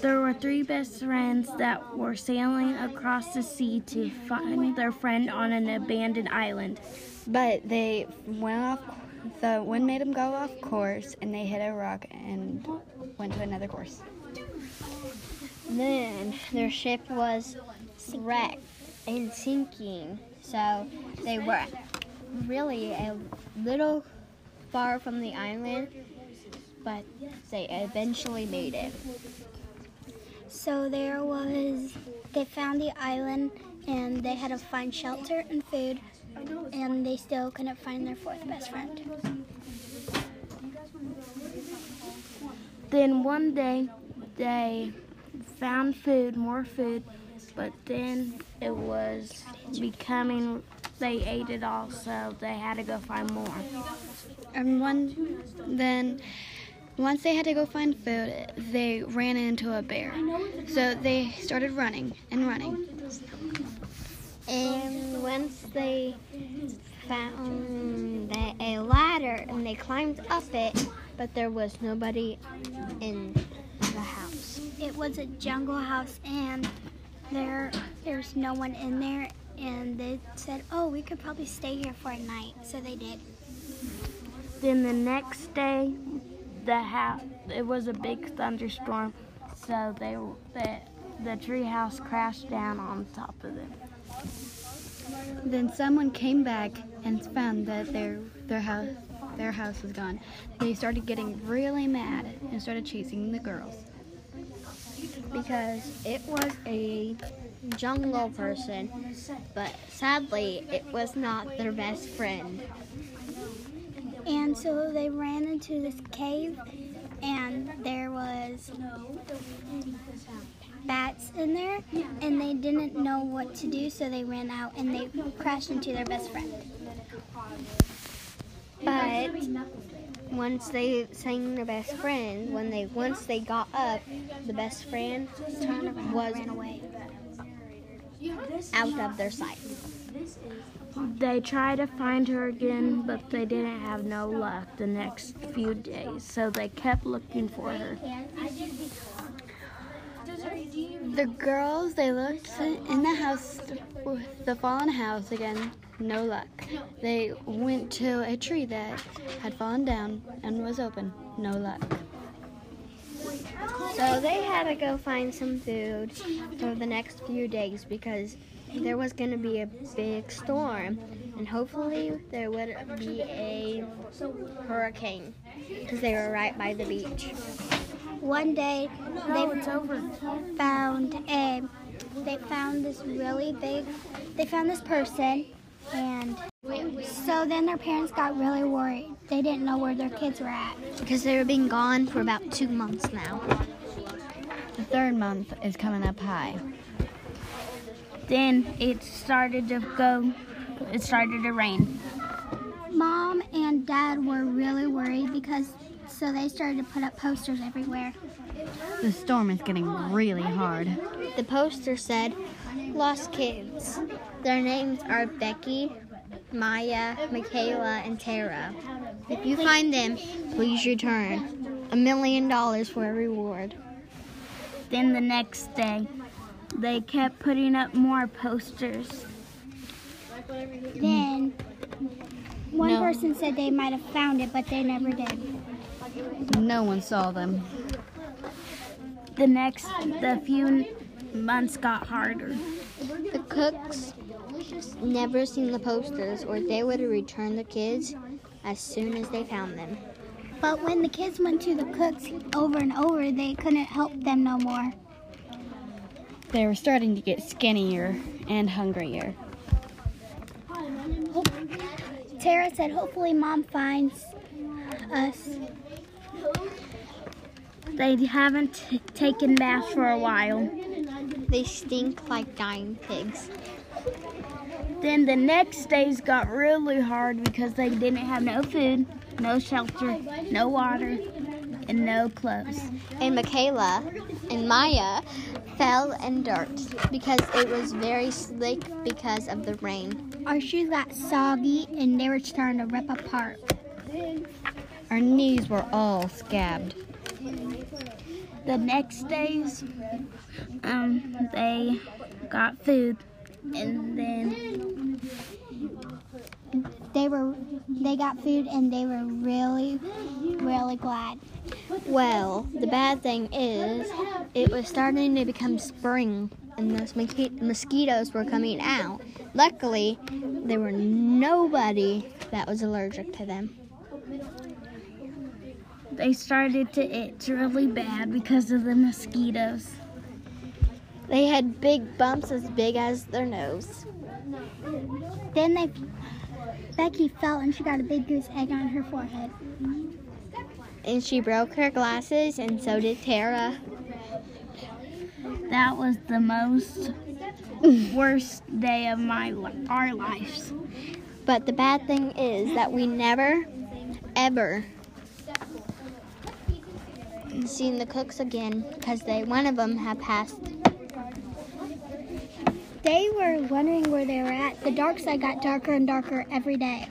There were three best friends that were sailing across the sea to find their friend on an abandoned island. But they went off, the wind made them go off course and they hit a rock and went to another course. Then their ship was wrecked and sinking, so they were really a little far from the island, but they eventually made it. So there was, they found the island and they had to find shelter and food, and they still couldn't find their fourth best friend. Then one day they found food, more food, but then it was becoming, they ate it all, so they had to go find more. And one, then once they had to go find food, they ran into a bear. So they started running and running. And once they found a ladder and they climbed up it, but there was nobody in the house. It was a jungle house, and there there's no one in there. And they said, "Oh, we could probably stay here for a night." So they did. Then the next day, the house, it was a big thunderstorm, so they, the, the tree house crashed down on top of them. Then someone came back and found that their their house their house was gone. They started getting really mad and started chasing the girls. because it was a jungle person, but sadly, it was not their best friend. So they ran into this cave, and there was bats in there, and they didn't know what to do, so they ran out and they crashed into their best friend. But once they sang their best friend, when they once they got up, the best friend was. Out of their sight. They tried to find her again, but they didn't have no luck the next few days, so they kept looking for her. The girls they looked in the house, the fallen house again. No luck. They went to a tree that had fallen down and was open. No luck. So they had to go find some food for the next few days because there was going to be a big storm and hopefully there would be a hurricane because they were right by the beach. One day, they found a. They found this really big. They found this person, and so then their parents got really worried. They didn't know where their kids were at. Because they were being gone for about two months now. The third month is coming up high. Then it started to go, it started to rain. Mom and dad were really worried because so they started to put up posters everywhere. The storm is getting really hard. The poster said, Lost Kids. Their names are Becky, Maya, Michaela, and Tara. If you find them, please return. A million dollars for a reward. Then the next day, they kept putting up more posters. Then one No. person said they might have found it, but they never did. No one saw them. The next, the few months got harder. The cooks never seen the posters, or they would have returned the kids as soon as they found them. But when the kids went to the cooks over and over, they couldn't help them no more. They were starting to get skinnier and hungrier. Tara said, hopefully mom finds us. They haven't taken baths for a while. They stink like dying pigs. Then the next days got really hard because they didn't have no food, no shelter, no water, and no clothes. And Michaela and Maya fell in dirt because it was very slick because of the rain. Our shoes got soggy and they were starting to rip apart. Our knees were all scabbed. the next days, um, they got food, and then They were they got food and they were really really glad. Well, the bad thing is, it was starting to become spring, and those mosquitoes were coming out. Luckily, there were nobody that was allergic to them. they started to itch really bad because of the mosquitoes. They had big bumps as big as their nose. Then they Becky fell and she got a big goose egg on her forehead. And she broke her glasses, and so did Tara. That was the most worst day of my li- our lives. But the bad thing is that we never, ever seen the cooks again because they one of them had passed. They were wondering where they were at. The dark side got darker and darker every day.